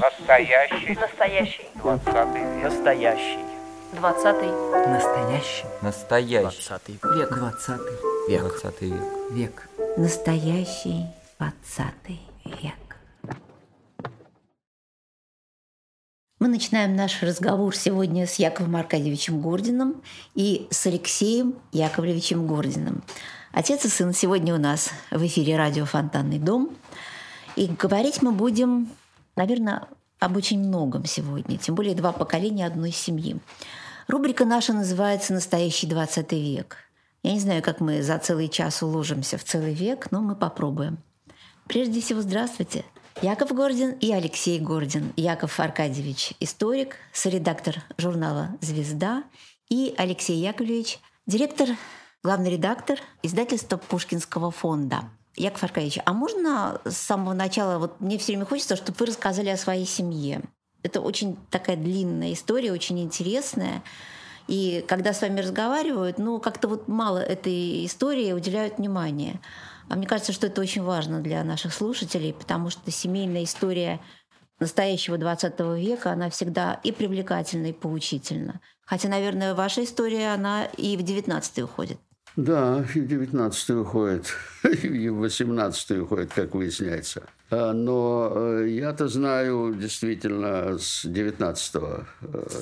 Настоящий. Настоящий. Двадцатый. Настоящий. Двадцатый. Настоящий. Настоящий. Двадцатый. Век. Двадцатый. Век. Двадцатый век. Век. Настоящий двадцатый век. Мы начинаем наш разговор сегодня с Яковом Аркадьевичем Гординым и с Алексеем Яковлевичем Гординым. Отец и сын сегодня у нас в эфире радио «Фонтанный дом». И говорить мы будем, наверное, об очень многом сегодня, тем более два поколения одной семьи. Рубрика наша называется «Настоящий 20 век». Я не знаю, как мы за целый час уложимся в целый век, но мы попробуем. Прежде всего, здравствуйте. Яков Гордин и Алексей Гордин. Яков Аркадьевич – историк, соредактор журнала «Звезда», и Алексей Яковлевич – директор, главный редактор издательства Пушкинского фонда. Яков Аркадьевич, а можно с самого начала, вот мне все время хочется, чтобы вы рассказали о своей семье. Это очень такая длинная история, очень интересная. И когда с вами разговаривают, ну, как-то вот мало этой истории уделяют внимания. А мне кажется, что это очень важно для наших слушателей, потому что семейная история настоящего 20 века, она всегда и привлекательна, и поучительна. Хотя, наверное, ваша история, она и в 19 уходит. Да, и в 19 уходит, и в 18 уходит, как выясняется. А, Но э, я-то знаю действительно с 19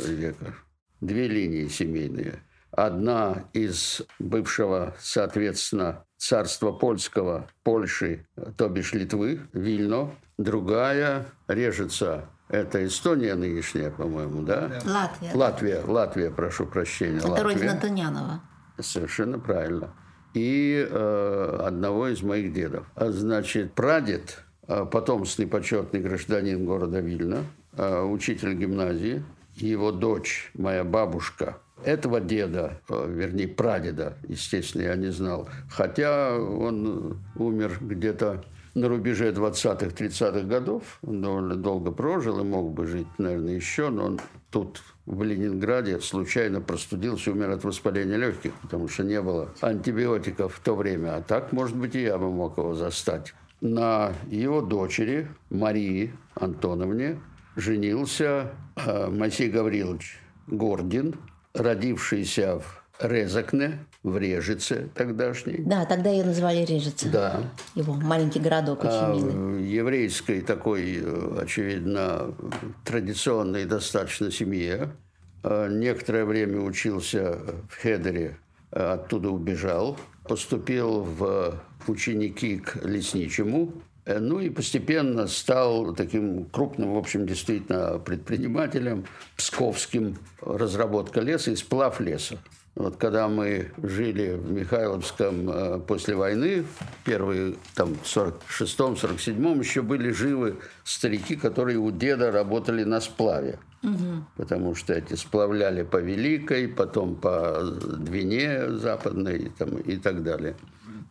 века две линии семейные. Одна из бывшего, соответственно, царства польского, Польши, то бишь Литвы, Вильно. Другая режется, это Эстония нынешняя, по-моему, да? Латвия. Латвия, Латвия, прошу прощения. Это Латвия. родина Тынянова. Совершенно правильно. И э, одного из моих дедов. А, Значит, прадед, э, потомственный почетный гражданин города Вильна, э, учитель гимназии, его дочь, моя бабушка, этого деда, э, вернее, прадеда, естественно, я не знал. Хотя он умер где-то на рубеже 20-х, 30-х годов. Он довольно долго прожил и мог бы жить, наверное, еще, но он тут, в Ленинграде, случайно простудился, умер от воспаления легких, потому что не было антибиотиков в то время. А так, может быть, и я бы мог его застать. На его дочери Марии Антоновне женился э, Моисей Гаврилович Гордин, родившийся в Резакне, в Режице тогдашней. Да, тогда ее называли Режица. Да, Его маленький городок очень а милый. еврейской такой, очевидно, традиционной достаточно семье. Э, Некоторое время учился в Хедере, оттуда убежал. Поступил в ученики к лесничему. Э, Ну и постепенно стал таким крупным, в общем, действительно предпринимателем, псковским, разработка леса и сплав леса. Вот когда мы жили в Михайловском э, после войны, первые там в 46-м, 47-м еще были живы старики, которые у деда работали на сплаве. Потому что эти сплавляли по Великой, потом по Двине Западной там, и так далее.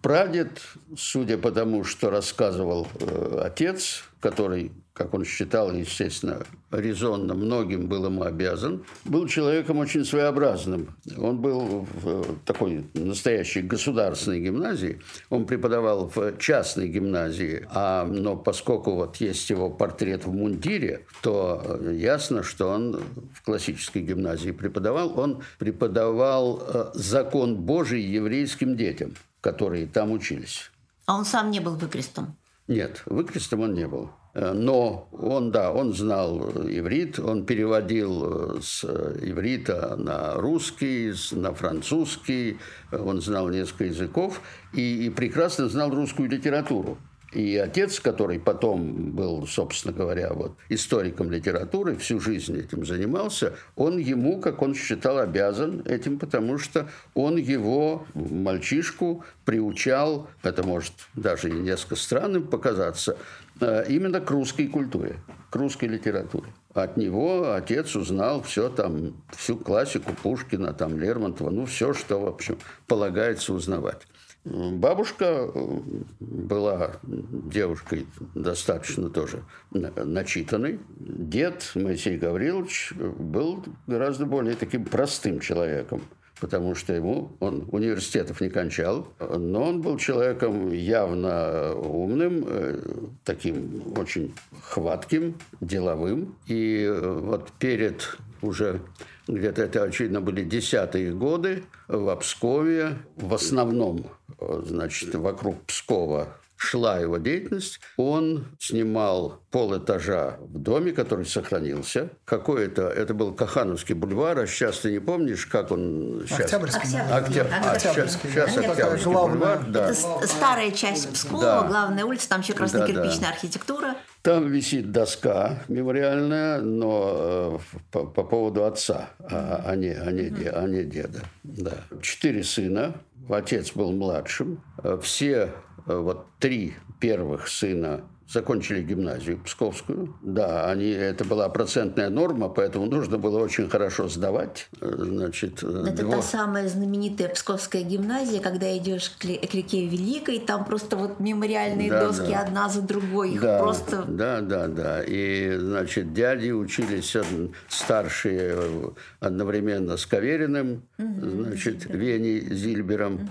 Прадед, судя по тому, что рассказывал э, отец, который, как он считал, естественно, резонно многим был ему обязан, был человеком очень своеобразным. Он был в э, такой настоящей государственной гимназии. Он преподавал в частной гимназии, а, но поскольку вот есть его портрет в мундире, то э, ясно, что он в классической гимназии преподавал. Он преподавал закон Божий еврейским детям которые там учились. А он сам не был выкрестом. Нет, выкрестом он не был. Э, Но он, да, он знал иврит, он переводил э, с иврита на русский, на французский, э, он знал несколько языков и, и прекрасно знал русскую литературу. И отец, который потом был, собственно говоря, вот, историком литературы, всю жизнь этим занимался, он ему, как он считал, обязан этим, потому что он его, мальчишку, приучал, это может даже несколько странным показаться, э, именно к русской культуре, к русской литературе. От него отец узнал все там, всю классику Пушкина, там, Лермонтова, ну, все, что, в общем, полагается узнавать. Бабушка э, была девушкой достаточно тоже на- начитанной. Дед Моисей Гаврилович был гораздо более таким простым человеком. потому что ему он университетов не кончал, но он был человеком явно умным, э, таким очень хватким, деловым. И э, вот перед уже где-то это, очевидно, были десятые годы в Пскове, в основном, э, значит, вокруг Пскова шла его деятельность, он снимал пол этажа в доме, который сохранился. Какой это? Это был Кахановский бульвар, а сейчас ты не помнишь, как он сейчас? Октябрьский. Октябрьский. Октябрь... А, сейчас, сейчас Октябрьский главная. бульвар, да. Это старая часть Пскова, Да. главная улица, там еще Да, красно-кирпичная да. архитектура. Там висит доска мемориальная, но э, по, по поводу отца, а, а, не, а, не, а не деда. Да. Четыре сына, отец был младшим. Э, Все э, вот три первых сына закончили гимназию Псковскую. Да, они, это была процентная норма, поэтому нужно было очень хорошо сдавать. Э, Значит, э, Это двор- та самая знаменитая Псковская гимназия, когда идешь к, к реке Великой, там просто вот мемориальные Да, доски да. одна за другой, их Да, просто... да, да, да. И, значит, дяди учились од- старшие э, одновременно с Кавериным, значит, Веней Зильбером.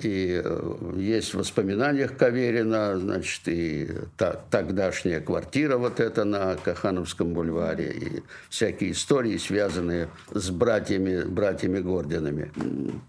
И э, есть в воспоминаниях Каверина, значит, и та- тогдашняя квартира вот эта на Кахановском бульваре, и всякие истории, связанные с братьями, братьями Гординами.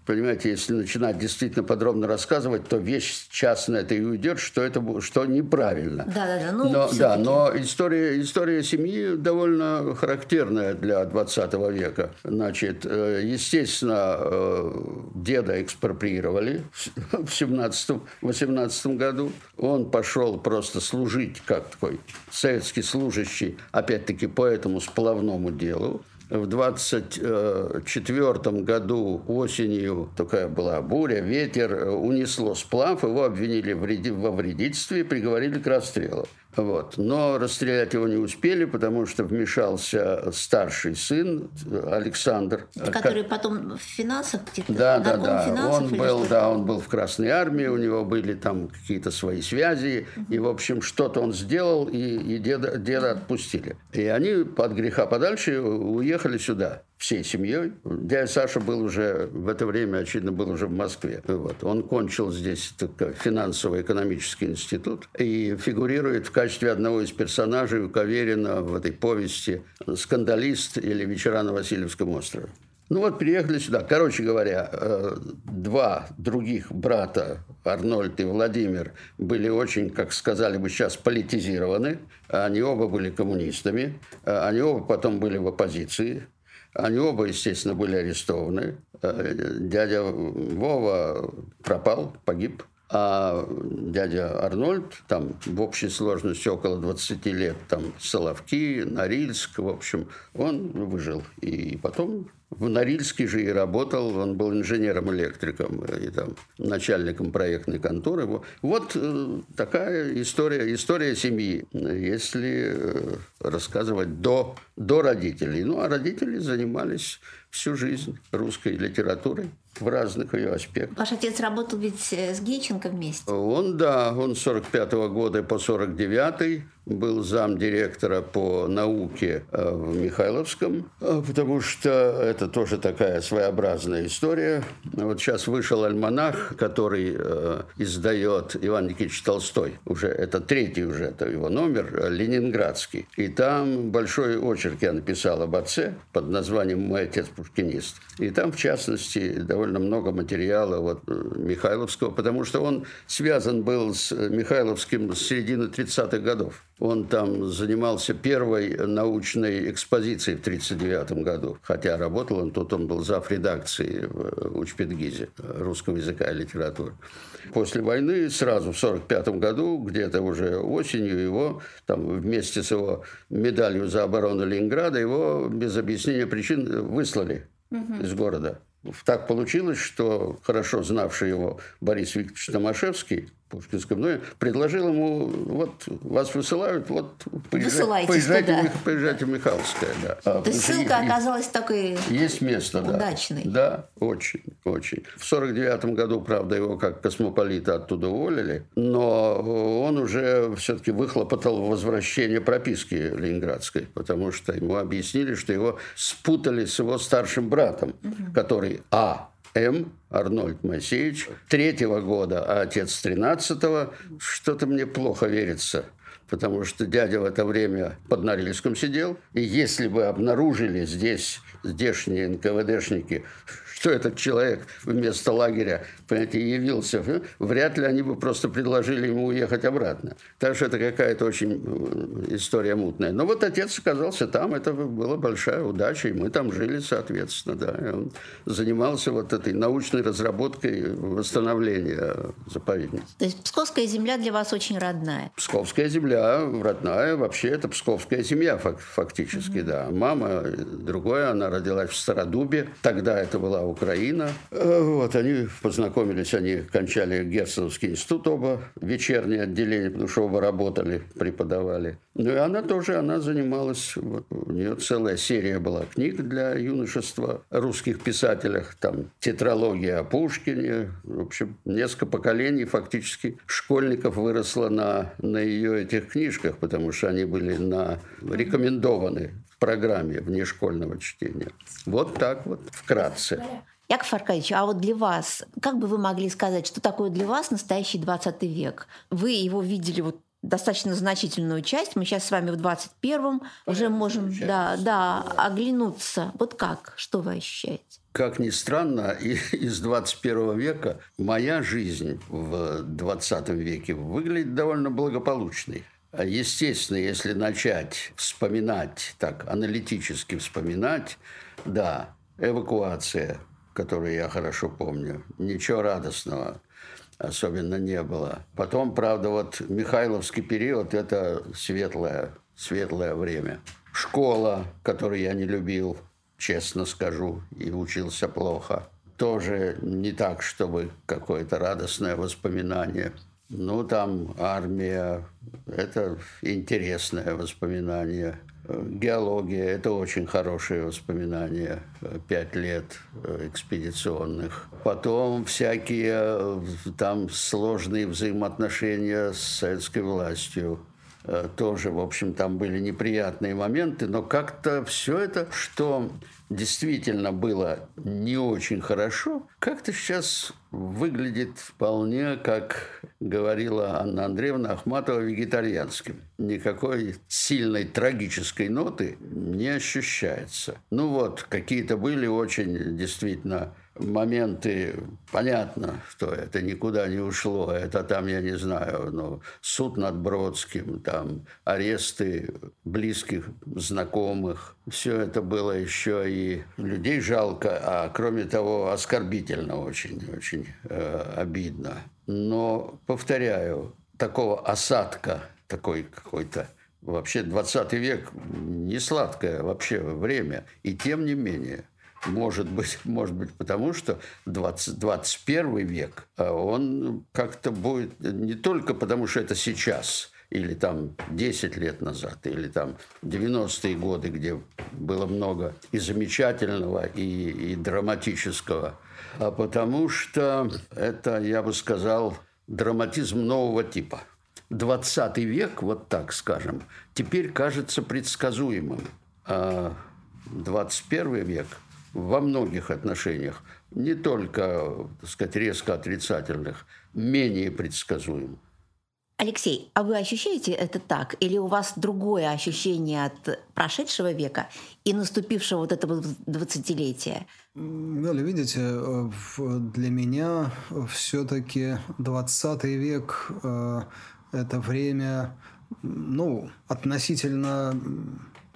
Понимаете, если начинать действительно подробно рассказывать, то вещь частная это и уйдет, что это что неправильно. Да-да-да, ну, но, да, но история, история семьи довольно характерная для 20 века. Значит, э, естественно, э, деда экспроприировали в 17-18 году. Он пошел просто служить как такой советский служащий, опять-таки по этому сплавному делу. В 24 году осенью такая была буря, ветер, э, унесло сплав, его обвинили во вредительстве и приговорили к расстрелу. Вот. Но расстрелять его не успели, потому что вмешался старший сын э, Александр. Который потом в финансах где-то... Да, да, да. Он был, что-то? да, он был в Красной армии, у него были там какие-то свои связи, и в общем что-то он сделал, и, и деда, деда отпустили. И они под греха подальше уехали сюда всей семьей. Дядя Саша был уже в это время, очевидно, был уже в Москве. Вот. Он кончил здесь финансово-экономический институт и фигурирует в качестве одного из персонажей у Каверина в этой повести «Скандалист» или «Вечера на Васильевском острове». Ну вот, приехали сюда. Короче говоря, э, два других брата, Арнольд и Владимир, были очень, как сказали бы сейчас, политизированы. Они оба были коммунистами. Э, Они оба потом были в оппозиции. Они оба, естественно, были арестованы. Э, Дядя Вова пропал, погиб. А дядя Арнольд, там в общей сложности около 20 лет, там Соловки, Норильск, в общем, он выжил. И потом в Норильске же и работал, он был инженером-электриком и там начальником проектной конторы. Во- Вот э, такая история, история семьи, если э, рассказывать до, до родителей. Ну, а родители занимались всю жизнь русской литературой в разных ее аспектах. Ваш отец работал ведь э, с Гейченко вместе. Он, да, он с 45 года по 49 был замдиректора по науке э, в Михайловском, э, потому что это тоже такая своеобразная история. Вот сейчас вышел альманах, который э, издает Иван Никитич Толстой. Уже это третий уже это его номер, ленинградский. И там большой очерк я написал об отце под названием «Мой отец пушкинист». И там, в частности, довольно много материала вот, Михайловского, потому что он связан был с Михайловским с середины 30-х годов. Он там занимался первой научной экспозицией в 1939 году. Хотя работал он тут, он был зав. редакции в Учпедгизе русского языка и литературы. После войны, сразу в 1945 году, где-то уже осенью, его там, вместе с его медалью за оборону Ленинграда, его без объяснения причин выслали из города. Так получилось, что хорошо знавший его Борис Викторович Томашевский, Пушкинском доме, предложил ему, вот вас высылают, вот поезжайте, поезжайте, туда. поезжайте в Михайловское. Да. А, То есть что ссылка и- оказалась такой... есть место, да. Удачный. Да, очень, очень. В сорок девятом году, правда, его как космополита оттуда уволили, но он уже все-таки выхлопотал возвращение прописки ленинградской, потому что ему объяснили, что его спутали с его старшим братом, который, а, М. Арнольд Моисеевич. Третьего года, а отец тринадцатого. Что-то мне плохо верится потому что дядя в это время под Норильском сидел. И если бы обнаружили здесь здешние НКВДшники, что этот человек вместо лагеря, понимаете, явился, э, вряд ли они бы просто предложили ему уехать обратно. Так что это какая-то очень э, история мутная. Но вот отец оказался там, это была большая удача, и мы там жили, соответственно, да. И он занимался вот этой научной разработкой восстановления заповедника. То есть Псковская земля для вас очень родная? Псковская земля родная, вообще это Псковская семья фактически, mm-hmm. да. Мама другое, она родилась в Стародубе, тогда это была Украина. Э, вот, они познакомились, они кончали Герценовский институт оба, вечернее отделение, потому что оба работали, преподавали. Ну и она тоже, она занималась, вот, у нее целая серия была книг для юношества русских писателях, там тетралогия о Пушкине, в общем, несколько поколений фактически школьников выросло на, на ее этих книжках, потому что они были на, рекомендованы программе внешкольного чтения. Вот так вот, вкратце. Яков Аркадьевич, а вот для вас, как бы вы могли сказать, что такое для вас настоящий 20 век? Вы его видели вот достаточно значительную часть. Мы сейчас с вами в 21-м уже можем да, да, оглянуться. Вот как? Что вы ощущаете? Как ни странно, из 21 века моя жизнь в 20 веке выглядит довольно благополучной. А, естественно, если начать вспоминать, так аналитически вспоминать, да, эвакуация, которую я хорошо помню, ничего радостного особенно не было. Потом, правда, вот Михайловский период – это светлое, светлое время. Школа, которую я не любил, честно скажу, и учился плохо. Тоже не так, чтобы какое-то радостное воспоминание – ну, там армия, это интересное воспоминание. Геология – это очень хорошее воспоминание. Пять лет экспедиционных. Потом всякие там сложные взаимоотношения с советской властью тоже, в общем, там были неприятные моменты, но как-то все это, что действительно было не очень хорошо, как-то сейчас выглядит вполне, как говорила Анна Андреевна Ахматова, вегетарианским. Никакой сильной трагической ноты не ощущается. Ну вот, какие-то были очень действительно моменты, понятно, что это никуда не ушло. Это там, я не знаю, ну, суд над Бродским, там аресты близких, знакомых. Все это было еще и людей жалко, а кроме того, оскорбительно очень, очень э, обидно. Но, повторяю, такого осадка, такой какой-то Вообще 20 век не сладкое вообще время. И тем не менее – может быть, может быть, потому что 20, 21 век, а он как-то будет не только потому, что это сейчас, или там 10 лет назад, или там 90-е годы, где было много и замечательного, и, и драматического, а потому что это, я бы сказал, драматизм нового типа. 20 век, вот так скажем, теперь кажется предсказуемым. А 21 век – во многих отношениях, не только, так сказать, резко отрицательных, менее предсказуем. Алексей, а вы ощущаете это так? Или у вас другое ощущение от прошедшего века и наступившего вот этого двадцатилетия? Галя, видите, для меня все-таки 20 век э, – это время ну, относительно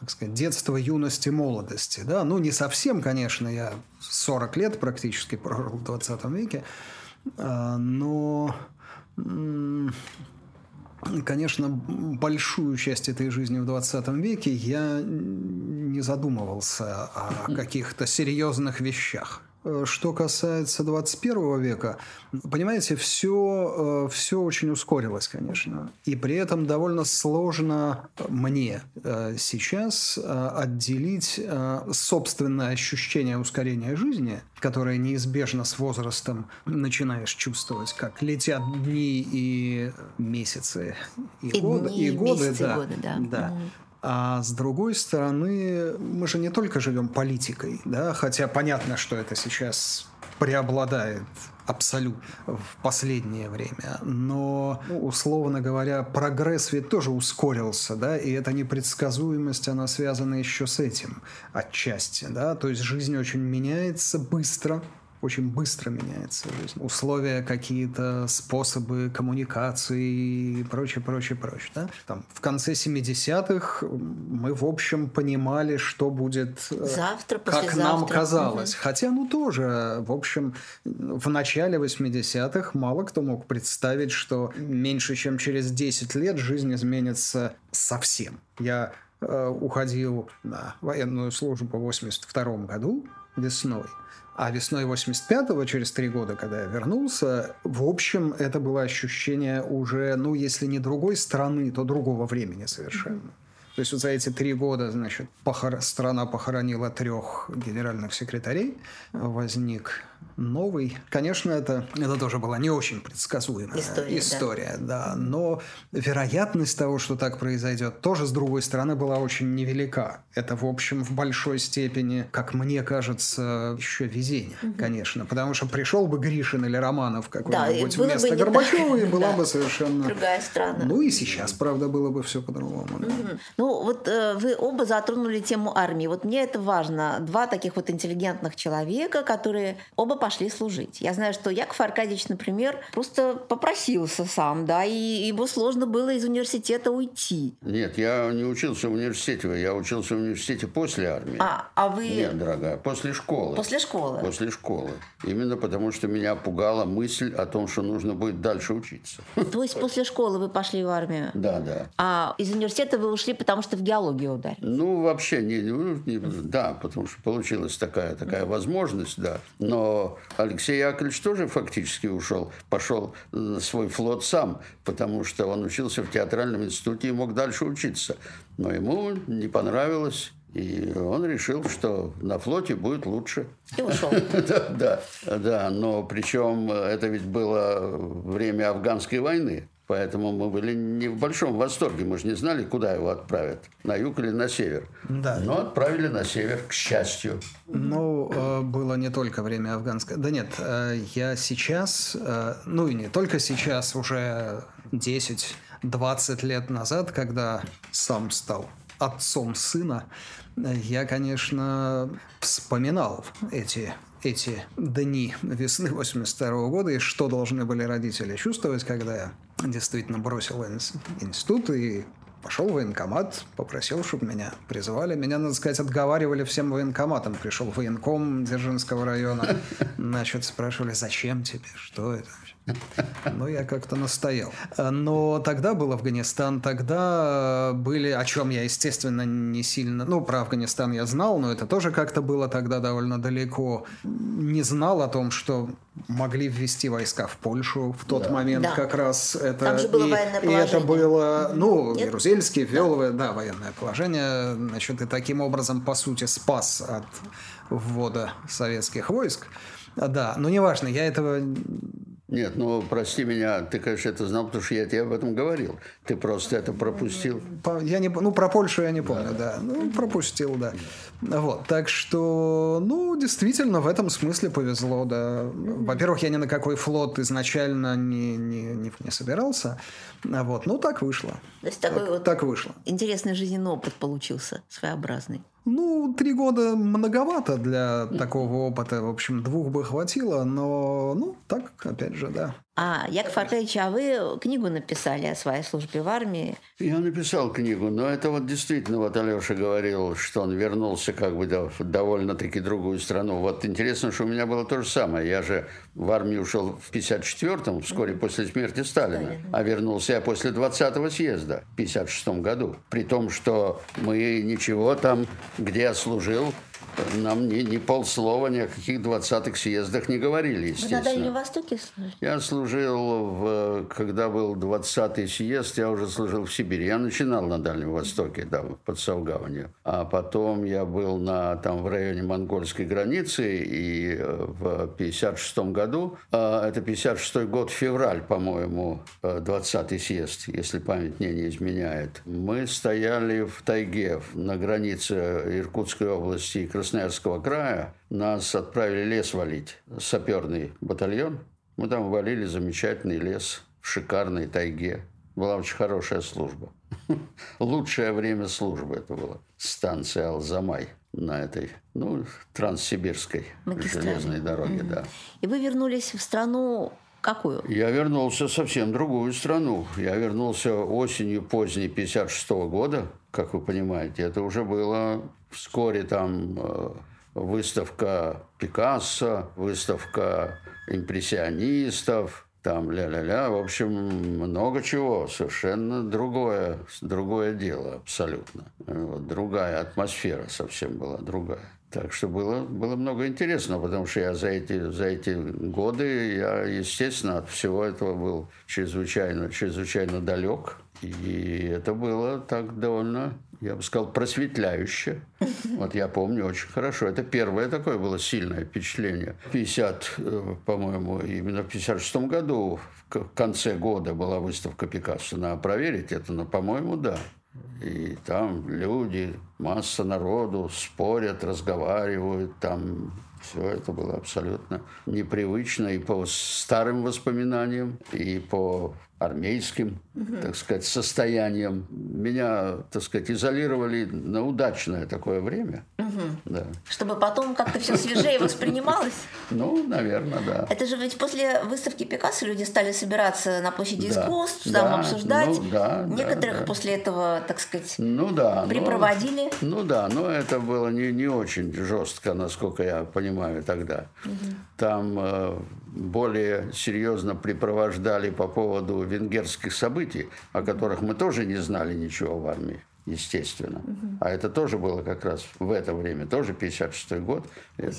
так сказать, детства, юности, молодости. Да? Ну, не совсем, конечно, я 40 лет практически прожил в 20 веке, а, но, конечно, большую часть этой жизни в 20 веке я не задумывался о каких-то серьезных вещах. Э, что касается 21 века, понимаете, все, э, все очень ускорилось, конечно. И при этом довольно сложно мне э, сейчас отделить собственное ощущение ускорения жизни, которое неизбежно с возрастом начинаешь чувствовать, как летят дни и месяцы, и, и годы, дни, и годы, месяцы, да, годы, да. да. А с другой стороны, мы же не только живем политикой, да, хотя понятно, что это сейчас преобладает абсолютно в последнее время. Но, ну, условно говоря, прогресс ведь тоже ускорился, да, и эта непредсказуемость, она связана еще с этим отчасти, да, то есть жизнь очень меняется быстро, очень быстро меняется жизнь. Условия какие-то, способы коммуникации и прочее, прочее, прочее. Да? Там, в конце 70-х мы, в общем, понимали, что будет... Э, Завтра, Как нам казалось. Угу. Хотя, ну, тоже, в общем, в начале 80-х мало кто мог представить, что меньше, чем через 10 лет жизнь изменится совсем. Я э, уходил на военную службу в 82 году весной. А весной 85-го, через три года, когда я вернулся, в общем, это было ощущение уже, ну, если не другой страны, то другого времени совершенно. То есть вот за эти три года, значит, похор... страна похоронила трех генеральных секретарей, возник новый. Конечно, это, это тоже была не очень предсказуемая история, история да. да. Но вероятность того, что так произойдет, тоже, с другой стороны, была очень невелика. Это, в общем, в большой степени, как мне кажется, еще везение, угу. конечно. Потому что пришел бы Гришин или Романов какой-нибудь да, вместо Горбачева, и была да. бы совершенно... Другая страна. Ну и сейчас, правда, было бы все по-другому. Да. Угу. Ну вот э, вы оба затронули тему армии. Вот мне это важно. Два таких вот интеллигентных человека, которые оба пошли служить. Я знаю, что Яков Аркадьевич, например, просто попросился сам, да, и ему сложно было из университета уйти. Нет, я не учился в университете, я учился в университете после армии. А, а вы... Нет, дорогая, после школы. После школы? После школы. Именно потому, что меня пугала мысль о том, что нужно будет дальше учиться. То есть после школы вы пошли в армию? Да, да. А из университета вы ушли, потому что в геологию ударили? Ну, вообще, не, не, да, потому что получилась такая, такая возможность, да. Но Алексей Яковлевич тоже фактически ушел, пошел на свой флот сам, потому что он учился в театральном институте и мог дальше учиться. Но ему не понравилось и он решил, что на флоте будет лучше. И ушел. да, да, да, но причем это ведь было время афганской войны. Поэтому мы были не в большом восторге. Мы же не знали, куда его отправят. На юг или на север. Да. Но отправили на север, к счастью. Ну, э, было не только время афганское. Да нет, э, я сейчас, э, ну и не только сейчас, уже 10-20 лет назад, когда сам стал отцом сына, я, конечно, вспоминал эти эти дни весны 82 года и что должны были родители чувствовать, когда я действительно бросил институт и пошел в военкомат, попросил, чтобы меня призвали. Меня, надо сказать, отговаривали всем военкоматом. Пришел военком Дзержинского района. Значит, спрашивали, зачем тебе, что это? Ну, я как-то настоял. Но тогда был Афганистан, тогда были, о чем я, естественно, не сильно... Ну, про Афганистан я знал, но это тоже как-то было тогда довольно далеко. Не знал о том, что могли ввести войска в Польшу в тот да. момент да. как раз это Там же было и, военное положение. и это было ну Нет? Ярузельский ввел да. да военное положение значит и таким образом по сути спас от ввода советских войск да но неважно я этого нет, ну, прости меня, ты, конечно, это знал, потому что я тебе об этом говорил. Ты просто это пропустил. Я не, ну, про Польшу я не помню, да. да. Ну, пропустил, да. Вот, так что, ну, действительно, в этом смысле повезло, да. Во-первых, я ни на какой флот изначально не, не, не, не собирался. Вот, ну, так вышло. То есть такой так, вот так вышло. интересный жизненный опыт получился, своеобразный. Ну, три года многовато для такого опыта. В общем, двух бы хватило, но, ну, так, опять же, да. А, Яков Аркадьевич, а вы книгу написали о своей службе в армии? Я написал книгу, но это вот действительно, вот Алеша говорил, что он вернулся как бы в довольно-таки другую страну. Вот интересно, что у меня было то же самое. Я же в армию ушел в 54-м, вскоре после смерти Сталина, а вернулся я после 20-го съезда в 56 году. При том, что мы ничего там, где я служил, нам ни, ни полслова ни о каких 20-х съездах не говорили, естественно. Вы на Дальнем Востоке служили? Я служил, в, когда был 20-й съезд, я уже служил в Сибири. Я начинал на Дальнем Востоке, да, под Саугаванью. А потом я был на, там, в районе монгольской границы, и э, в 56 году, а, это 56 год, февраль, по-моему, 20-й съезд, если память мне не изменяет, мы стояли в тайге на границе Иркутской области и Красноярского края. Нас отправили лес валить, саперный батальон. Мы там валили замечательный лес в шикарной тайге. Была очень хорошая служба. Лучшее время службы это было. Станция Алзамай на этой, ну, транссибирской Магистрали. железной дороге, да. И вы вернулись в страну какую? Я вернулся в совсем другую страну. Я вернулся осенью поздней 56 года, как вы понимаете. Это уже было вскоре там э, выставка Пикассо, выставка импрессионистов, там ля-ля-ля, в общем, много чего, совершенно другое, другое дело абсолютно. Вот, другая атмосфера совсем была, другая. Так что было, было много интересного, потому что я за эти, за эти годы, я, естественно, от всего этого был чрезвычайно, чрезвычайно далек. И это было так довольно, я бы сказал, просветляюще. Вот я помню очень хорошо. Это первое такое было сильное впечатление. 50, э, по-моему, именно в 56 году, в конце года была выставка Пикассо. Надо проверить это, но, по-моему, да. И там люди, масса народу спорят, разговаривают, там все это было абсолютно непривычно и по старым воспоминаниям, и по армейским, угу. так сказать, состоянием. Меня, так сказать, изолировали на удачное такое время. Угу. Да. Чтобы потом как-то все свежее воспринималось? Ну, наверное, да. Это же ведь после выставки Пикассо люди стали собираться на площади искусств, там обсуждать. Ну, да, Некоторых после этого, так сказать, ну, да, припроводили. Ну да, но это было не, не очень жестко, насколько я понимаю тогда. Там э, более серьезно припровождали по поводу венгерских событий, о которых мы тоже не знали ничего в армии естественно. Угу. А это тоже было как раз в это время, тоже 56-й год,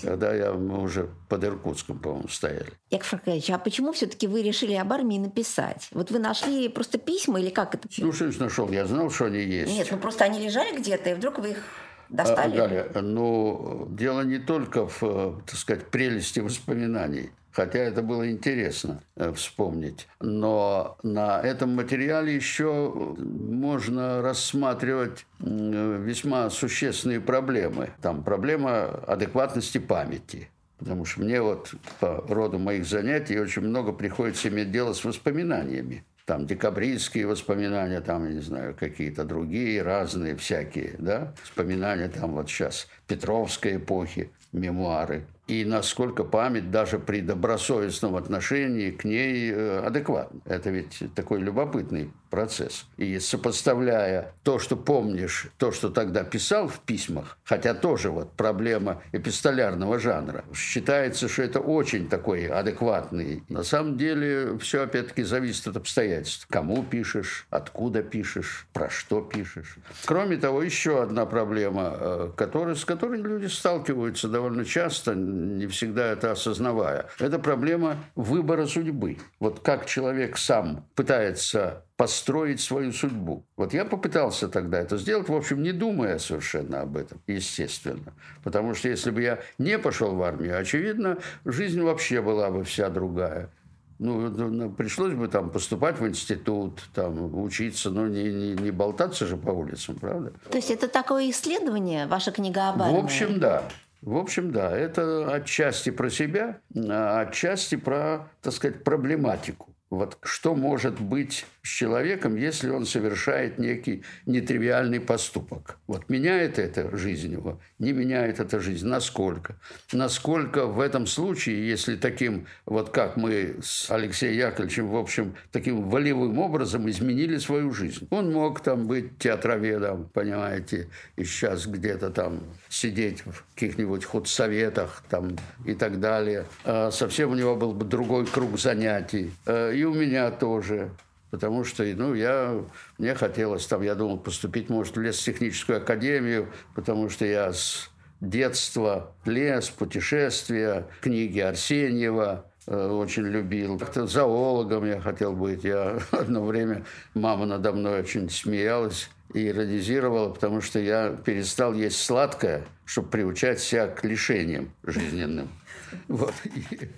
когда я, мы уже под Иркутском, по-моему, стояли. Яков Аркадьевич, а почему все-таки вы решили об армии написать? Вот вы нашли просто письма или как это? Ну, что нашел? Я знал, что они есть. Нет, ну просто они лежали где-то, и вдруг вы их достали? А, Галя, ну, дело не только в, так сказать, прелести воспоминаний хотя это было интересно э, вспомнить. Но на этом материале еще можно рассматривать весьма существенные проблемы. Там проблема адекватности памяти. Потому что мне вот по роду моих занятий очень много приходится иметь дело с воспоминаниями. Там декабристские воспоминания, там, я не знаю, какие-то другие, разные всякие, да, воспоминания там вот сейчас Петровской эпохи, мемуары и насколько память даже при добросовестном отношении к ней э, адекватна. Это ведь такой любопытный процесс. И сопоставляя то, что помнишь, то, что тогда писал в письмах, хотя тоже вот проблема эпистолярного жанра, считается, что это очень такой адекватный. На самом деле все опять-таки зависит от обстоятельств. Кому пишешь, откуда пишешь, про что пишешь. Кроме того, еще одна проблема, э, который, с которой люди сталкиваются довольно часто, не всегда это осознавая. Это проблема выбора судьбы. Вот как человек сам пытается построить свою судьбу. Вот я попытался тогда это сделать, в общем, не думая совершенно об этом, естественно. Потому что если бы я не пошел в армию, очевидно, жизнь вообще была бы вся другая. Ну, ну, ну пришлось бы там поступать в институт, там учиться, но не, не, не болтаться же по улицам, правда? То есть это такое исследование, ваша книга об армии? В общем, да. В общем, да, это отчасти про себя, а отчасти про, так сказать, проблематику. Вот что может быть с человеком, если он совершает некий нетривиальный поступок? Вот меняет это жизнь его, не меняет это жизнь. Насколько? Насколько в этом случае, если таким, вот как мы с Алексеем Яковлевичем, в общем, таким волевым образом изменили свою жизнь. Он мог там быть театроведом, понимаете, и сейчас где-то там сидеть в каких-нибудь худсоветах там и так далее. А совсем у него был бы другой круг занятий. И у меня тоже. Потому что, ну, я, мне хотелось там, я думал, поступить, может, в лесотехническую академию, потому что я с детство, лес, путешествия, книги Арсеньева, э, очень любил. Как-то зоологом я хотел быть. Я одно время, мама надо мной очень смеялась иронизировала, потому что я перестал есть сладкое, чтобы приучать себя к лишениям жизненным. Вот. И,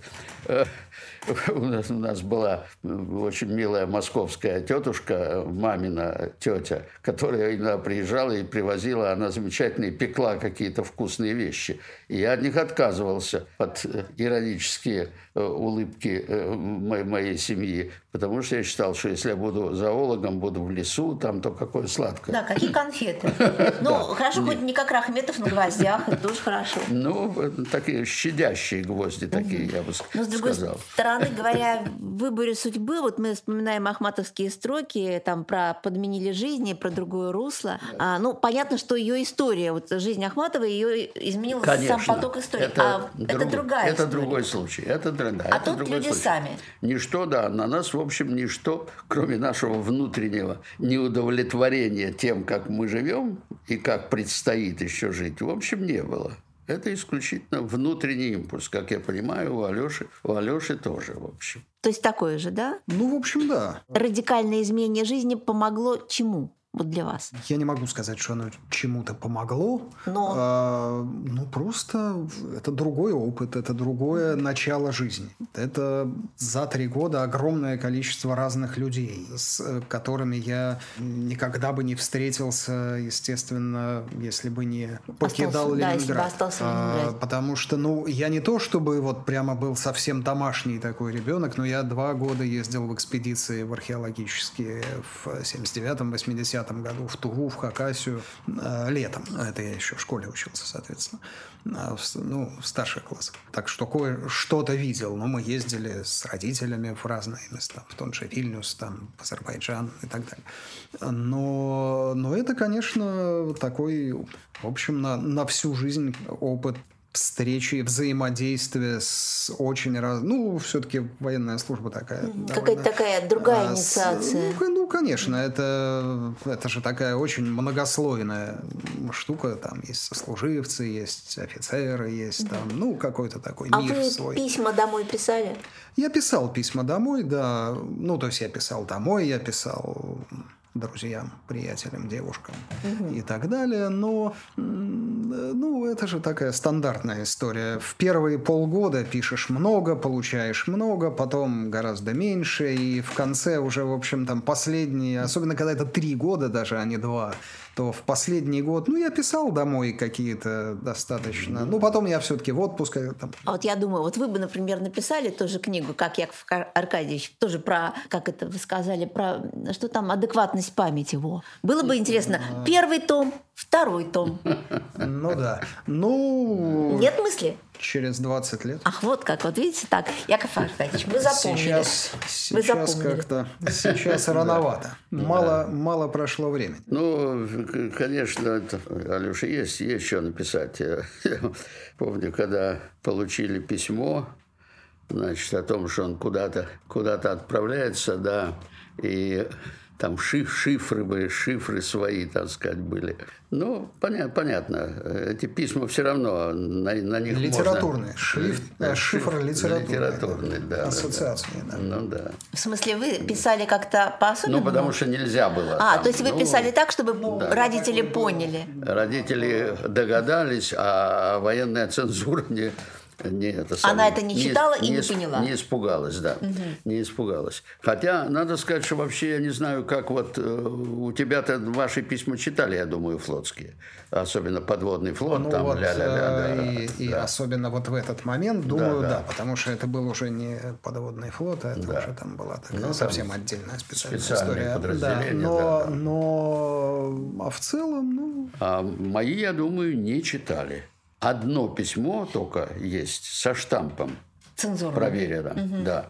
э, у нас, у нас была очень милая московская тетушка, мамина тетя, которая иногда приезжала и привозила, она замечательно пекла какие-то вкусные вещи. И я от них отказывался, под э, иронические э, улыбки э, моей семьи, потому что я считал, что если я буду зоологом, буду в лесу, там то какое сладкое. Да, какие конфеты. Ну, хорошо, хоть не как Рахметов на гвоздях, это тоже хорошо. Ну, такие щадящие гвозди такие, я бы сказал. Но, с другой стороны, говоря в выборе судьбы, вот мы вспоминаем ахматовские строки там про подменили жизни, про другое русло. А, ну, понятно, что ее история, вот жизнь Ахматовой, ее изменил сам поток истории. Это, а другая Это другой случай. Это, да, а тут люди сами. Ничто, да, на нас, в общем, ничто, кроме нашего внутреннего неудовлетворения тем, как мы живем и как предстоит еще жить, в общем, не было. Это исключительно внутренний импульс, как я понимаю, у Алёши, у Алёши тоже, в общем. То есть такое же, да? Ну, в общем, да. Радикальное изменение жизни помогло чему? Вот для вас? Я не могу сказать, что оно чему-то помогло. Но... А, ну, просто это другой опыт, это другое начало жизни. Это за три года огромное количество разных людей, с которыми я никогда бы не встретился, естественно, если бы не покидал остался, Ленинград. Да, остался в Ленинграде. А, потому что, ну, я не то, чтобы вот прямо был совсем домашний такой ребенок, но я два года ездил в экспедиции в археологические в 79-м, 80 1995 году в Туву, в Хакасию э, летом. Это я еще в школе учился, соответственно. Э, ну, в старших классах. Так что кое-что-то видел. Но мы ездили с родителями в разные места. В тот же Вильнюс, там, в Азербайджан и так далее. Но, но это, конечно, такой, в общем, на, на всю жизнь опыт встречи, взаимодействия с очень раз... Ну, все-таки военная служба такая. Какая-то такая другая а, инициация. С... Ну, ну, конечно, это, это же такая очень многослойная штука. Там есть сослуживцы, есть офицеры, есть там, ну, какой-то такой а мир вы свой. письма домой писали? Я писал письма домой, да. Ну, то есть я писал домой, я писал друзьям, приятелям, девушкам угу. и так далее. Но ну, это же такая стандартная история. В первые полгода пишешь много, получаешь много, потом гораздо меньше, и в конце уже, в общем, там последние, особенно когда это три года даже, а не два, то в последний год, ну, я писал домой какие-то достаточно. Ну, потом я все-таки в отпуск. Там. А вот я думаю, вот вы бы, например, написали тоже книгу, как Яков Аркадьевич, тоже про, как это вы сказали, про, что там, адекватность памяти его. Было бы интересно, первый том, второй том. Ну да. Ну... Нет мысли? Через 20 лет. Ах, вот как, вот видите, так, Яков Аркадьевич, мы запомнили. Сейчас, сейчас как-то, сейчас рановато. Мало, мало прошло времени. Ну, конечно, Алеша, есть, есть что написать. Я помню, когда получили письмо, значит, о том, что он куда-то куда отправляется, да, и там шиф, шифры были, шифры свои, так сказать, были. Ну, понятно, понятно. Эти письма все равно на, на них Литературные. Можно... Шрифт, да, шифр литературный. Литературный, да. Ассоциации, да. да. Ну, да. В смысле, вы писали как-то по-особенному? Ну, потому что нельзя было. А, там, то есть вы ну, писали так, чтобы да. родители поняли? Родители догадались, а военная цензура не не это самое, Она это не читала не, и не, не поняла. Не испугалась, да. Угу. Не испугалась. Хотя, надо сказать, что вообще я не знаю, как вот э, у тебя-то ваши письма читали, я думаю, флотские. Особенно подводный флот. Ну там, вот, ля-ля-ля, да, и, да. и особенно вот в этот момент, думаю, да, да. да, потому что это был уже не подводный флот, а это да. уже там была такая ну, совсем отдельная специальная история. Да, но, да, да. но а в целом, ну... А мои, я думаю, не читали. Одно письмо только есть со штампом. Цензурным. Проверено, угу. да.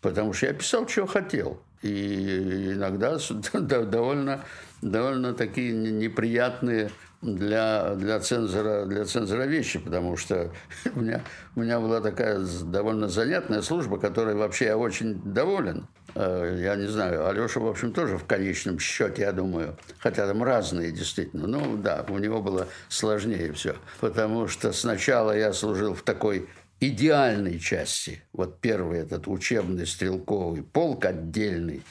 потому что я писал, что хотел. И иногда довольно, довольно такие неприятные для, для, цензора, для цензора вещи, потому что у меня, у меня была такая довольно занятная служба, которой вообще я очень доволен. Э, я не знаю, Алеша, в общем, тоже в конечном счете, я думаю, хотя там разные действительно. Ну да, у него было сложнее все, потому что сначала я служил в такой идеальной части. Вот первый этот учебный стрелковый полк отдельный,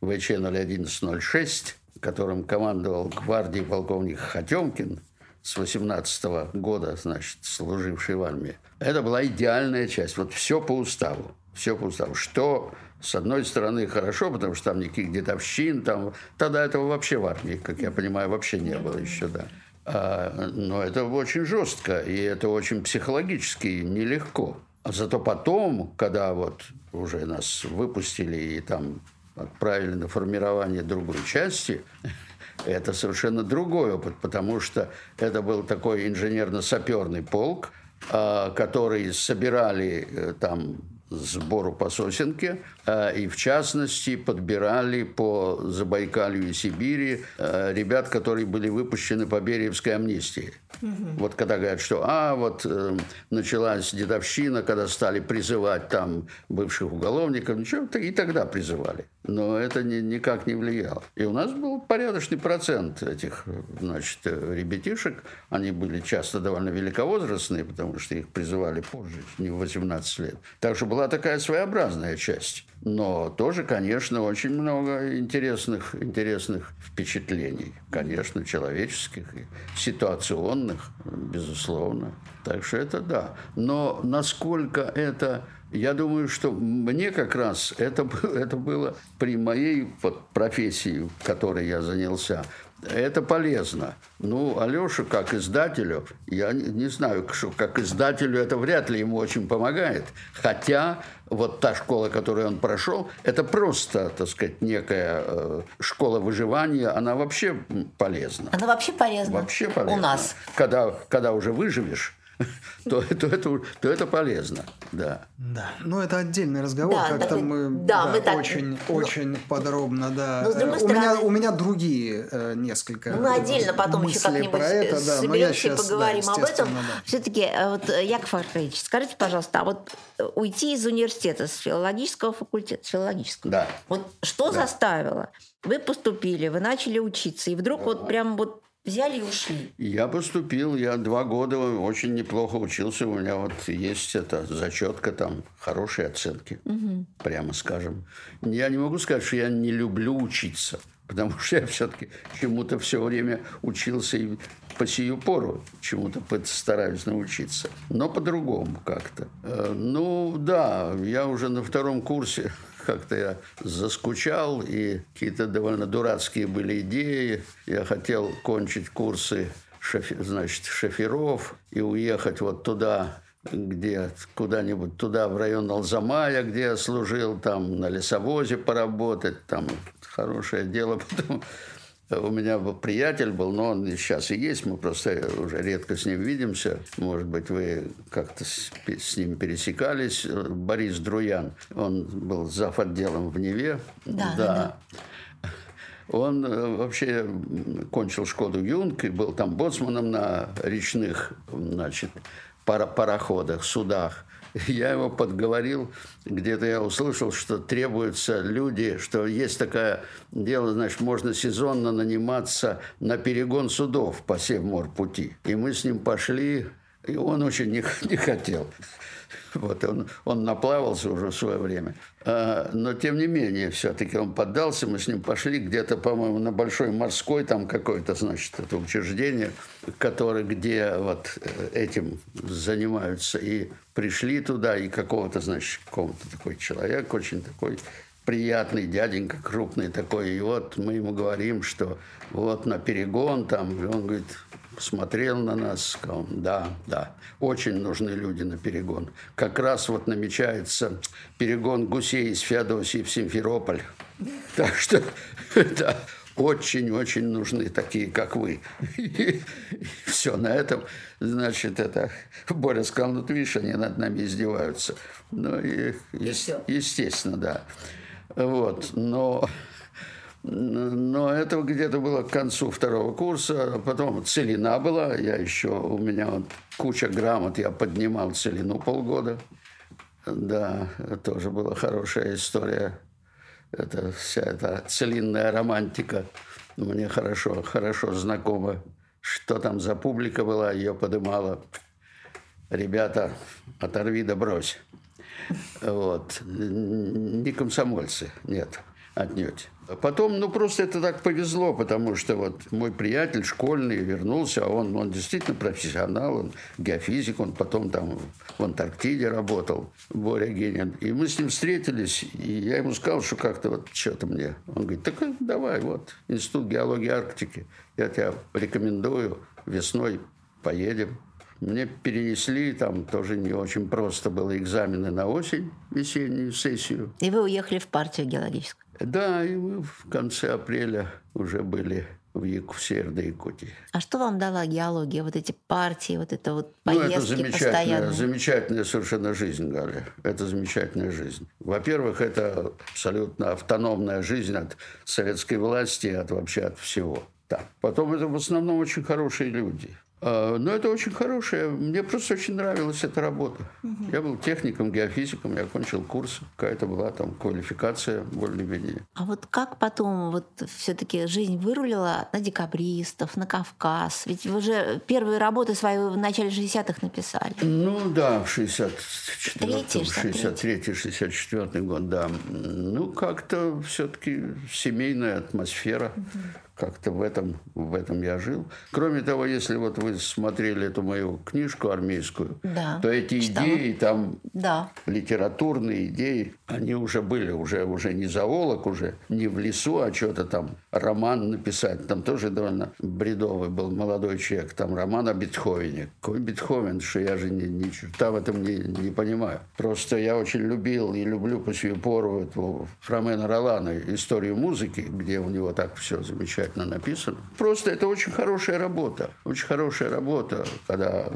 ВЧ-0106, которым командовал гвардии полковник Хотемкин с 18 -го года, значит, служивший в армии. Это была идеальная часть. Вот все по уставу. Все по уставу. Что, с одной стороны, хорошо, потому что там никаких дедовщин, там, тогда этого вообще в армии, как я понимаю, вообще не было еще, да. А, но это очень жестко, и это очень психологически нелегко. А зато потом, когда вот уже нас выпустили и там отправили на формирование другой части, это совершенно другой опыт, потому что это был такой инженерно-саперный полк, а, который собирали э, там сбору по сосенке, э, и в частности подбирали по Забайкалью и Сибири э, ребят, которые были выпущены по Бериевской амнистии. Угу. Вот когда говорят, что а, вот э, началась дедовщина, когда стали призывать там бывших уголовников, ничего, и тогда призывали. Но это ни, никак не влияло. И у нас был порядочный процент этих, значит, ребятишек. Они были часто довольно великовозрастные, потому что их призывали позже, не в 18 лет. Так что была такая своеобразная часть. Но тоже, конечно, очень много интересных, интересных впечатлений. Конечно, человеческих и ситуационных, безусловно. Так что это да. Но насколько это я думаю, что мне как раз это, это было при моей вот профессии, которой я занялся, это полезно. Ну, Алеша, как издателю, я не, не знаю, что как издателю это вряд ли ему очень помогает. Хотя вот та школа, которую он прошел, это просто, так сказать, некая э, школа выживания, она вообще полезна. Она вообще полезна? Вообще полезна. У нас. Когда, когда уже выживешь, то, то, это, то это полезно, да. Да, ну это отдельный разговор, да, как-то мы, да, да, мы так, очень, ну, очень подробно, да. Но, с другой у, стороны, меня, у меня другие э, несколько ну, Мы отдельно потом еще как-нибудь про это, да, соберемся и поговорим да, об этом. Да. Все-таки, э, вот, э, Яков Аркадьевич, скажите, пожалуйста, а вот э, уйти из университета, с филологического факультета, с филологического, да. вот что да. заставило? Вы поступили, вы начали учиться, и вдруг вот прям вот взяли и ушли? Я поступил, я два года очень неплохо учился. У меня вот есть эта зачетка, там хорошие оценки, угу. прямо скажем. Я не могу сказать, что я не люблю учиться, потому что я все-таки чему-то все время учился и по сию пору чему-то стараюсь научиться. Но по-другому как-то. Э, ну, да, я уже на втором курсе как-то я заскучал, и какие-то довольно дурацкие были идеи. Я хотел кончить курсы шофе, значит, шоферов и уехать вот туда, где куда-нибудь туда, в район Алзамая, где я служил, там на лесовозе поработать, там хорошее дело. Потом у меня был приятель был, но он сейчас и есть, мы просто уже редко с ним видимся. Может быть, вы как-то с, с ним пересекались. Борис Друян, он был зав. отделом в Неве. Да, да. да. Он э, вообще кончил школу Юнг и был там боцманом на речных значит, пароходах, судах. Я его подговорил, где-то я услышал, что требуются люди, что есть такое дело, значит, можно сезонно наниматься на перегон судов по Севморпути. И мы с ним пошли, и он очень не, не хотел. Вот он, он наплавался уже в свое время. А, но тем не менее, все-таки он поддался, мы с ним пошли где-то, по-моему, на Большой Морской, там какое-то, значит, это учреждение, которое, где вот э, этим занимаются. И пришли туда, и какого-то, значит, какого-то такой человек, очень такой приятный дяденька, крупный такой. И вот мы ему говорим, что вот на перегон там, и он говорит, смотрел на нас, сказал, да, да, очень нужны люди на перегон. Как раз вот намечается перегон гусей из Феодосии в Симферополь. Так что, да, очень-очень нужны такие, как вы. И все, на этом, значит, это Боря сказал, ну ты видишь, они над нами издеваются. Ну и, и естественно, да. Вот, но но это где-то было к концу второго курса. Потом целина была. Я еще, у меня вот куча грамот. Я поднимал целину полгода. Да, тоже была хорошая история. Это вся эта целинная романтика. Мне хорошо, хорошо знакома. Что там за публика была, ее подымала. Ребята, оторви да брось. Вот. Не комсомольцы, нет, отнюдь. Потом, ну, просто это так повезло, потому что вот мой приятель школьный вернулся, а он, он действительно профессионал, он геофизик, он потом там в Антарктиде работал, Боря Генин. И мы с ним встретились, и я ему сказал, что как-то вот что-то мне. Он говорит, так давай, вот, Институт геологии Арктики, я тебя рекомендую, весной поедем. Мне перенесли, там тоже не очень просто было экзамены на осень, весеннюю сессию. И вы уехали в партию геологическую? Да, и мы в конце апреля уже были в, Яку, в Северной Якутии. А что вам дала геология, вот эти партии, вот это вот поездки ну, это замечательная, постоянные? замечательная совершенно жизнь, Галя. Это замечательная жизнь. Во-первых, это абсолютно автономная жизнь от советской власти, от вообще от всего. Да. Потом это в основном очень хорошие люди. А, но это очень хорошая. Мне просто очень нравилась эта работа. Угу. Я был техником, геофизиком, я окончил курс. Какая-то была там квалификация более-менее. А вот как потом вот все-таки жизнь вырулила на декабристов, на Кавказ? Ведь вы уже первые работы свои в начале 60-х написали. Ну да, в 63-64 год, да. Ну как-то все-таки семейная атмосфера. Угу как-то в этом, в этом я жил. Кроме того, если вот вы смотрели эту мою книжку армейскую, да, то эти читала. идеи там, да. литературные идеи, они уже были, уже, уже не зоолог, уже не в лесу, а что-то там, роман написать. Там тоже довольно бредовый был молодой человек, там роман о Бетховене. Какой Бетховен, что я же ни, ни черта в этом не, не понимаю. Просто я очень любил и люблю по сию пору этого Ромена Ролана историю музыки, где у него так все замечательно замечательно написано. Просто это очень хорошая работа. Очень хорошая работа, когда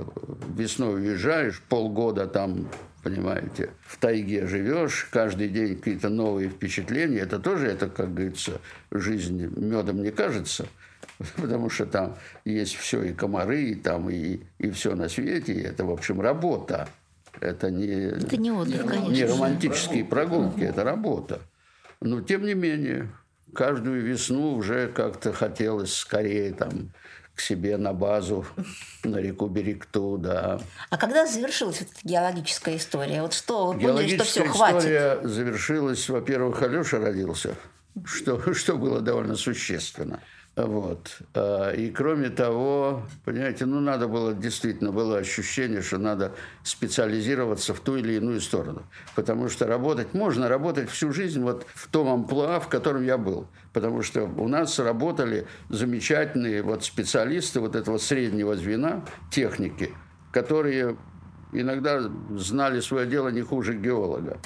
весной уезжаешь, полгода там понимаете, в тайге живешь, каждый день какие-то новые впечатления, это тоже, это, как говорится, жизнь медом не кажется, потому что там есть все, и комары, и там, и, и все на свете, и это, в общем, работа. Это не, это не, отдых, конечно. не романтические прогулки, это работа. Но, тем не менее, каждую весну уже как-то хотелось скорее там к себе на базу, на реку Берегту, да. А когда завершилась эта геологическая история? Вот что, вы поняли, что все, хватит? история завершилась, во-первых, Алеша родился, что, что было довольно существенно. Вот. А, и кроме того, понимаете, ну надо было, действительно, было ощущение, что надо специализироваться в ту или иную сторону. Потому что работать, можно работать всю жизнь вот в том амплуа, в котором я был. Потому что у нас работали замечательные вот специалисты вот этого среднего звена, техники, которые иногда знали свое дело не хуже геолога.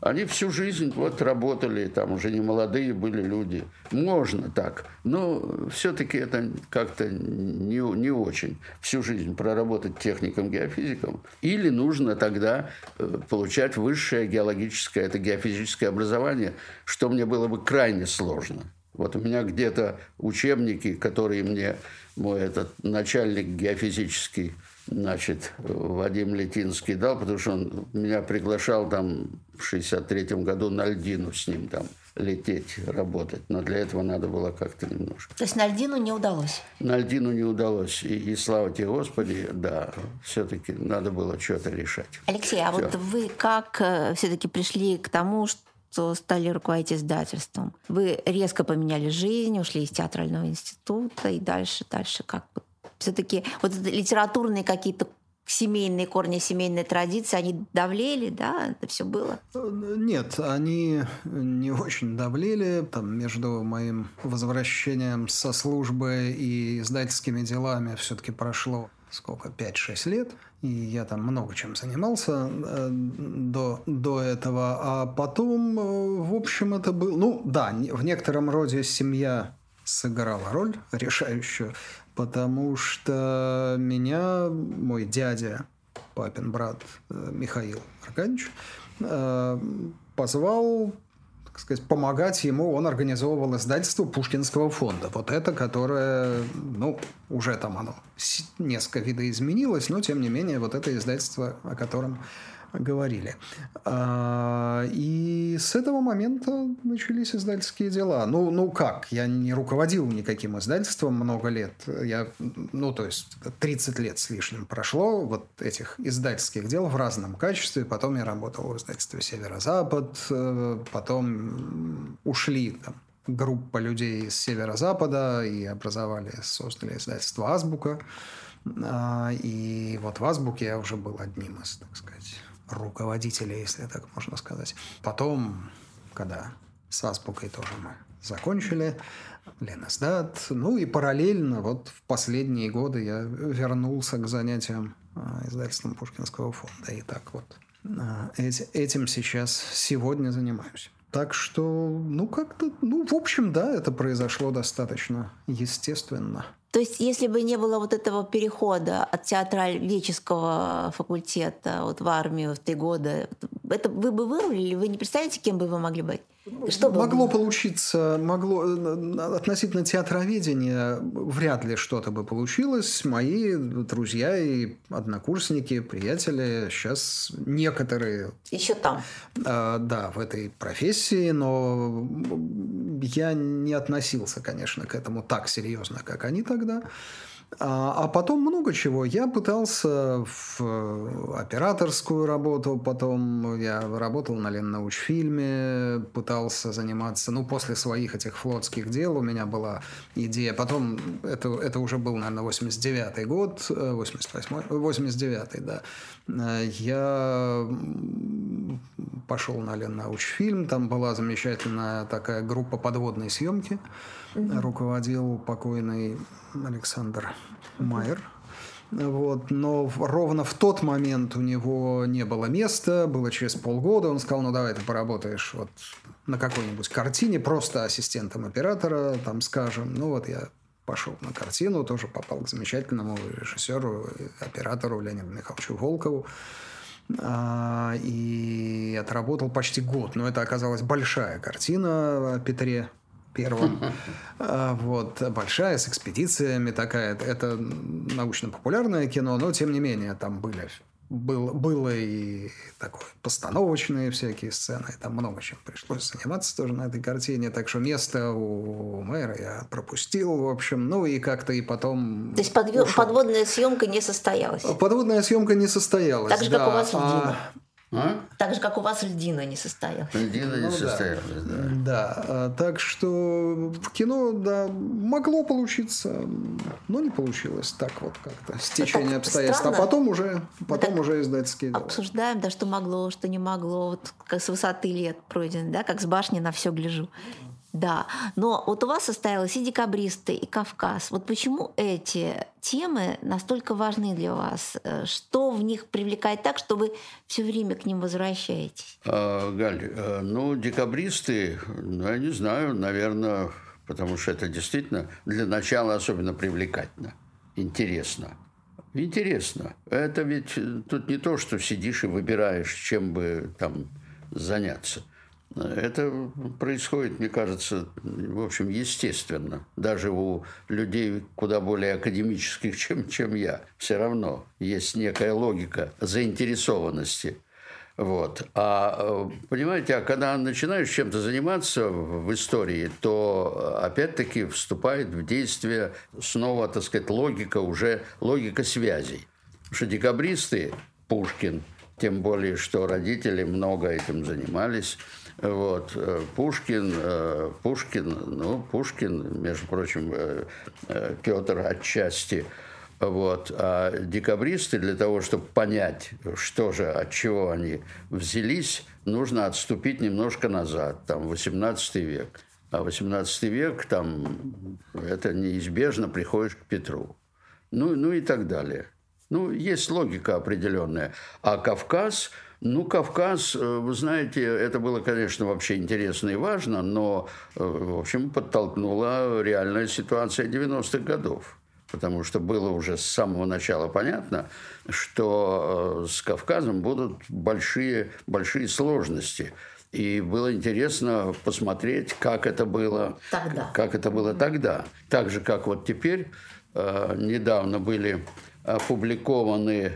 Они всю жизнь вот работали, там уже не молодые были люди. Можно так, но все-таки это как-то не, не очень. Всю жизнь проработать техником-геофизиком. Или нужно тогда э, получать высшее геологическое, это геофизическое образование, что мне было бы крайне сложно. Вот у меня где-то учебники, которые мне мой этот начальник геофизический значит, Вадим Летинский дал, потому что он меня приглашал там в 63-м году на льдину с ним там лететь, работать. Но для этого надо было как-то немножко. То есть на льдину не удалось? На льдину не удалось. И, и слава тебе, Господи, да, все-таки надо было что-то решать. Алексей, а Все. вот вы как э, все-таки пришли к тому, что стали руководить издательством. Вы резко поменяли жизнь, ушли из театрального института и дальше, дальше как все-таки вот литературные какие-то семейные корни, семейные традиции, они давлели, да? Это все было? Нет, они не очень давлели. Там между моим возвращением со службы и издательскими делами все-таки прошло сколько, 5-6 лет. И я там много чем занимался э, до, до этого. А потом, э, в общем, это был... Ну, да, в некотором роде семья сыграла роль решающую, потому что меня мой дядя, папин брат э, Михаил Аркадьевич, э, позвал так сказать, помогать ему, он организовывал издательство Пушкинского фонда. Вот это, которое, ну, уже там оно несколько видоизменилось, но, тем не менее, вот это издательство, о котором говорили. А, и с этого момента начались издательские дела. Ну, ну как, я не руководил никаким издательством много лет. Я, ну, то есть 30 лет с лишним прошло вот этих издательских дел в разном качестве. Потом я работал в издательстве «Северо-Запад», э, потом ушли там, группа людей из Северо-Запада и образовали, создали издательство «Азбука». А, и вот в «Азбуке» я уже был одним из, так сказать, руководителя, если так можно сказать. Потом, когда с Азбукой тоже мы закончили, Ленэсдат, ну и параллельно вот в последние годы я вернулся к занятиям а, издательством Пушкинского фонда. И так вот а, этим сейчас сегодня занимаюсь. Так что, ну, как-то, ну, в общем, да, это произошло достаточно естественно. То есть, если бы не было вот этого перехода от театрального факультета вот в армию в три года, это вы бы вырулили? Вы не представляете, кем бы вы могли быть? Что могло бы? получиться, могло э, относительно театроведения вряд ли что-то бы получилось. Мои друзья и однокурсники, приятели сейчас некоторые еще там. Э, да, в этой профессии, но я не относился, конечно, к этому так серьезно, как они тогда. А, а потом много чего. Я пытался в э, операторскую работу, потом я работал на Леннаучфильме, пытался заниматься, ну, после своих этих флотских дел у меня была идея. Потом, это, это уже был, наверное, 89-й год, 88-й, э, 89-й, да. Э, я пошел на Леннаучфильм, там была замечательная такая группа подводной съемки, руководил покойный Александр Майер. Вот, но ровно в тот момент у него не было места, было через полгода, он сказал, ну давай ты поработаешь вот на какой-нибудь картине, просто ассистентом оператора, там скажем. Ну вот я пошел на картину, тоже попал к замечательному режиссеру, оператору Леониду Михайловичу Волкову. А, и отработал почти год. Но это оказалась большая картина о Петре первом. А, вот, большая, с экспедициями такая. Это научно-популярное кино, но тем не менее там были был, было и такое постановочные всякие сцены, там много чем пришлось заниматься тоже на этой картине, так что место у мэра я пропустил, в общем, ну и как-то и потом... То есть подвё... подводная съемка не состоялась? Подводная съемка не состоялась, Так же, да. как у вас в а, а? Так же, как у вас льдина не состоялась. Льдина не Ну, да. состоялась, да. Да, а, так что в кино, да, могло получиться, но не получилось так вот как-то, стечение так обстоятельств. А странно. потом уже, потом уже издательские дела. Обсуждаем, да, что могло, что не могло, вот как с высоты лет пройдено, да, как с башни на все гляжу. Да, но вот у вас состоялось и декабристы, и Кавказ. Вот почему эти темы настолько важны для вас? Э, Что в них привлекает так, что вы все время к ним возвращаетесь? А, Галь, э, ну, декабристы, ну, я не знаю, наверное, потому что это действительно для начала особенно привлекательно, интересно. Интересно. Это ведь э, тут не то, что сидишь и выбираешь, чем бы там заняться. Это происходит, мне кажется, в общем, естественно. Даже у людей куда более академических, чем, чем я. Все равно есть некая логика заинтересованности. Вот. А э, понимаете, а когда начинаешь чем-то заниматься в истории, то опять-таки вступает в действие снова, так сказать, логика уже, логика связей. Потому что декабристы, Пушкин, тем более, что родители много этим занимались, вот. э, Пушкин, э, Пушкин, ну, Пушкин, между прочим, э, Петр отчасти. Вот. А декабристы для того, чтобы понять, что же, от чего они взялись, нужно отступить немножко назад, там, 18 век. А 18 век, там, это неизбежно приходишь к Петру. Ну, ну и так далее. Ну, есть логика определенная. А Кавказ, Ну, Кавказ, э, вы знаете, это было, конечно, вообще интересно и важно, но, э, в общем, подтолкнула реальная ситуация 90-х годов. Потому что было уже с самого начала понятно, что с Кавказом будут большие, большие сложности. И было интересно посмотреть, как это было тогда. Как это было тогда. Так же, как вот теперь, недавно были опубликованы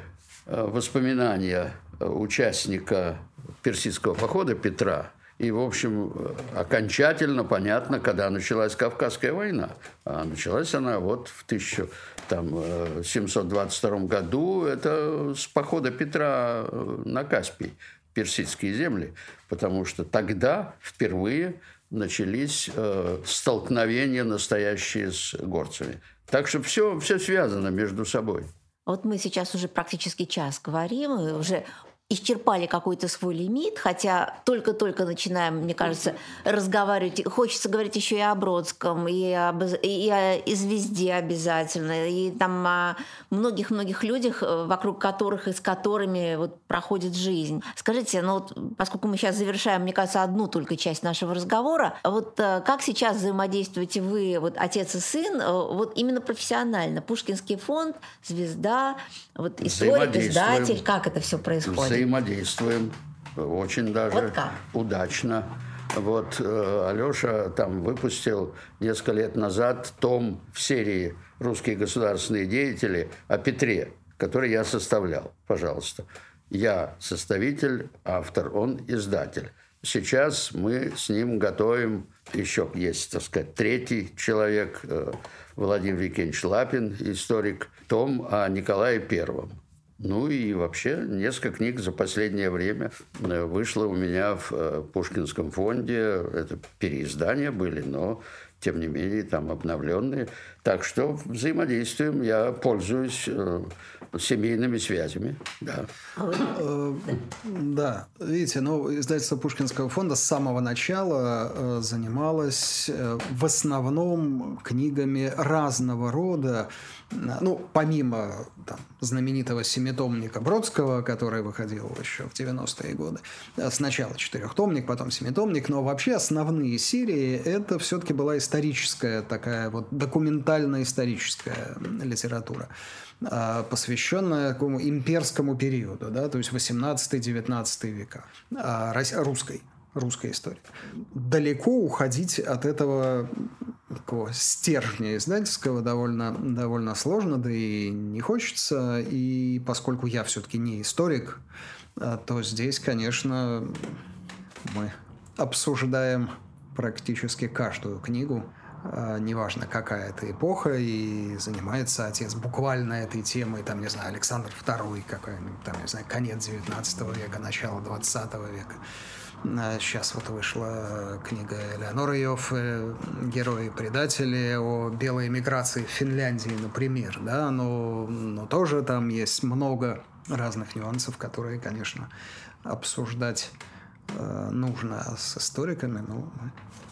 воспоминания участника персидского похода Петра. И, в общем, окончательно понятно, когда началась Кавказская война. А началась она вот в 1722 году. Это с похода Петра на Каспий, персидские земли. Потому что тогда впервые начались э, столкновения настоящие с горцами. Так что все, все связано между собой. Вот мы сейчас уже практически час говорим, и уже исчерпали какой-то свой лимит, хотя только-только начинаем, мне кажется, разговаривать. Хочется говорить еще и о Бродском, и, об, и о и звезде обязательно, и там о многих-многих людях, э, вокруг которых и с которыми вот проходит жизнь. Скажите, ну вот, поскольку мы сейчас завершаем, мне кажется, одну только часть нашего разговора, вот э, как сейчас взаимодействуете вы, вот отец и сын, э, вот именно профессионально? Пушкинский фонд, звезда, вот историк, издатель, как это все происходит? Взаимодействуем очень даже вот как? удачно. Вот э, Алеша там выпустил несколько лет назад том в серии «Русские государственные деятели» о Петре, который я составлял. Пожалуйста. Я составитель, автор, он издатель. Сейчас мы с ним готовим, еще есть, так сказать, третий человек, э, Владимир Викентьевич Лапин, историк, том о Николае Первом. Ну и вообще несколько книг за последнее время э, вышло у меня в э, Пушкинском фонде. Это переиздания были, но тем не менее там обновленные. Так что взаимодействуем, я пользуюсь э, семейными связями. Да. Э, да, видите, ну, издательство Пушкинского фонда с самого начала э, занималось в основном книгами разного рода, ну, помимо там, знаменитого семитомника Бродского, который выходил еще в 90-е годы, сначала четырехтомник, потом семитомник, но вообще основные серии это все-таки была историческая такая вот документально-историческая литература. А, посвященная такому имперскому периоду, да, то есть 18-19 века, а, русской русской истории. Далеко уходить от этого такого стержня издательского довольно, довольно сложно, да и не хочется. И поскольку я все-таки не историк, а, то здесь, конечно, мы обсуждаем практически каждую книгу неважно какая это эпоха, и занимается отец буквально этой темой, там, не знаю, Александр II какой-нибудь, там, не знаю, конец 19 века, начало 20 века. Сейчас а, вот вышла книга Элеонора Йофф «Герои-предатели» о белой миграции в Финляндии, например, да, но, но тоже там есть много разных нюансов, которые, конечно, обсуждать э, нужно с историками, но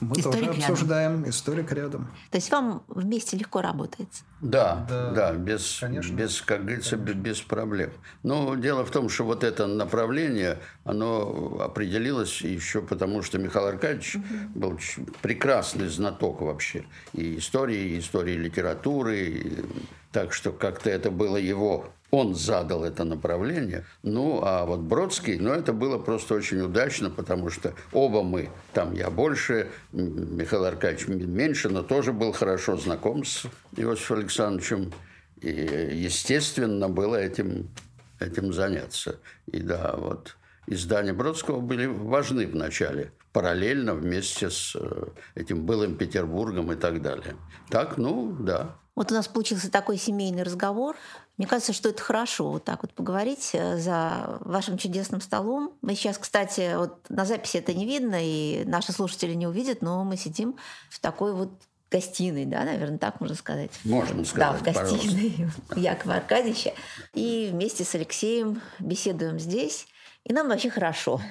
мы Историк тоже обсуждаем. Рядом. Историк рядом. То есть вам вместе легко работается? Да, да, да без, Конечно. без, как говорится, без, без проблем. Но дело в том, что вот это направление, оно определилось еще потому, что Михаил Аркадьевич угу. был прекрасный знаток вообще и истории, и истории литературы. И, так что как-то это было его он задал это направление. Ну, а вот Бродский, ну, это было просто очень удачно, потому что оба мы, там я больше, Михаил Аркадьевич меньше, но тоже был хорошо знаком с Иосифом Александровичем. И, естественно, было этим, этим заняться. И да, вот издания Бродского были важны в начале, параллельно вместе с э, этим былым Петербургом и так далее. Так, ну, да. Вот у нас получился такой семейный разговор. Мне кажется, что это хорошо вот так вот поговорить э, за вашим чудесным столом. Мы сейчас, кстати, вот на записи это не видно, и наши слушатели не увидят, но мы сидим в такой вот гостиной, да, наверное, так можно сказать. Можно сказать, Да, в гостиной Якова Аркадьевича. И вместе с Алексеем беседуем здесь. И нам вообще хорошо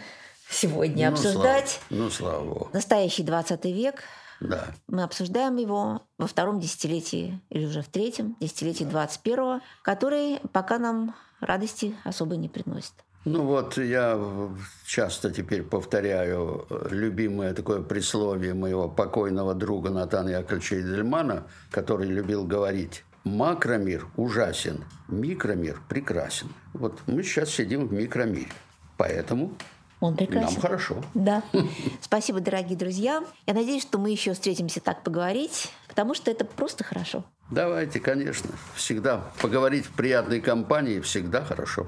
сегодня ну, обсуждать слава, ну, слава Богу. настоящий 20 век, да. Мы обсуждаем его во втором десятилетии или уже в третьем десятилетии 21-го, который пока нам радости особо не приносит. Ну вот я часто теперь повторяю любимое такое присловие моего покойного друга Натана Яковлевича Эдельмана, который любил говорить «Макромир ужасен, микромир прекрасен». Вот мы сейчас сидим в микромире, поэтому Он прекрасен. нам хорошо. Да. Спасибо, дорогие друзья. Я надеюсь, что мы еще встретимся так поговорить, потому что это просто хорошо. Давайте, конечно, всегда поговорить в приятной компании всегда хорошо.